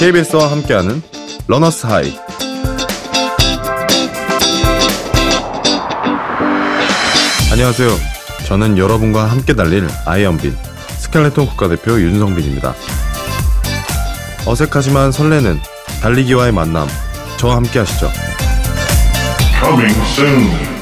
KBS와 함께하는 러너스 하이. 안녕하세요. 저는 여러분과 함께 달릴 아이언빈, 스켈레톤 국가대표 윤성빈입니다. 어색하지만 설레는 달리기와의 만남, 저와 함께 하시죠. Coming soon.